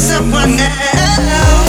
someone else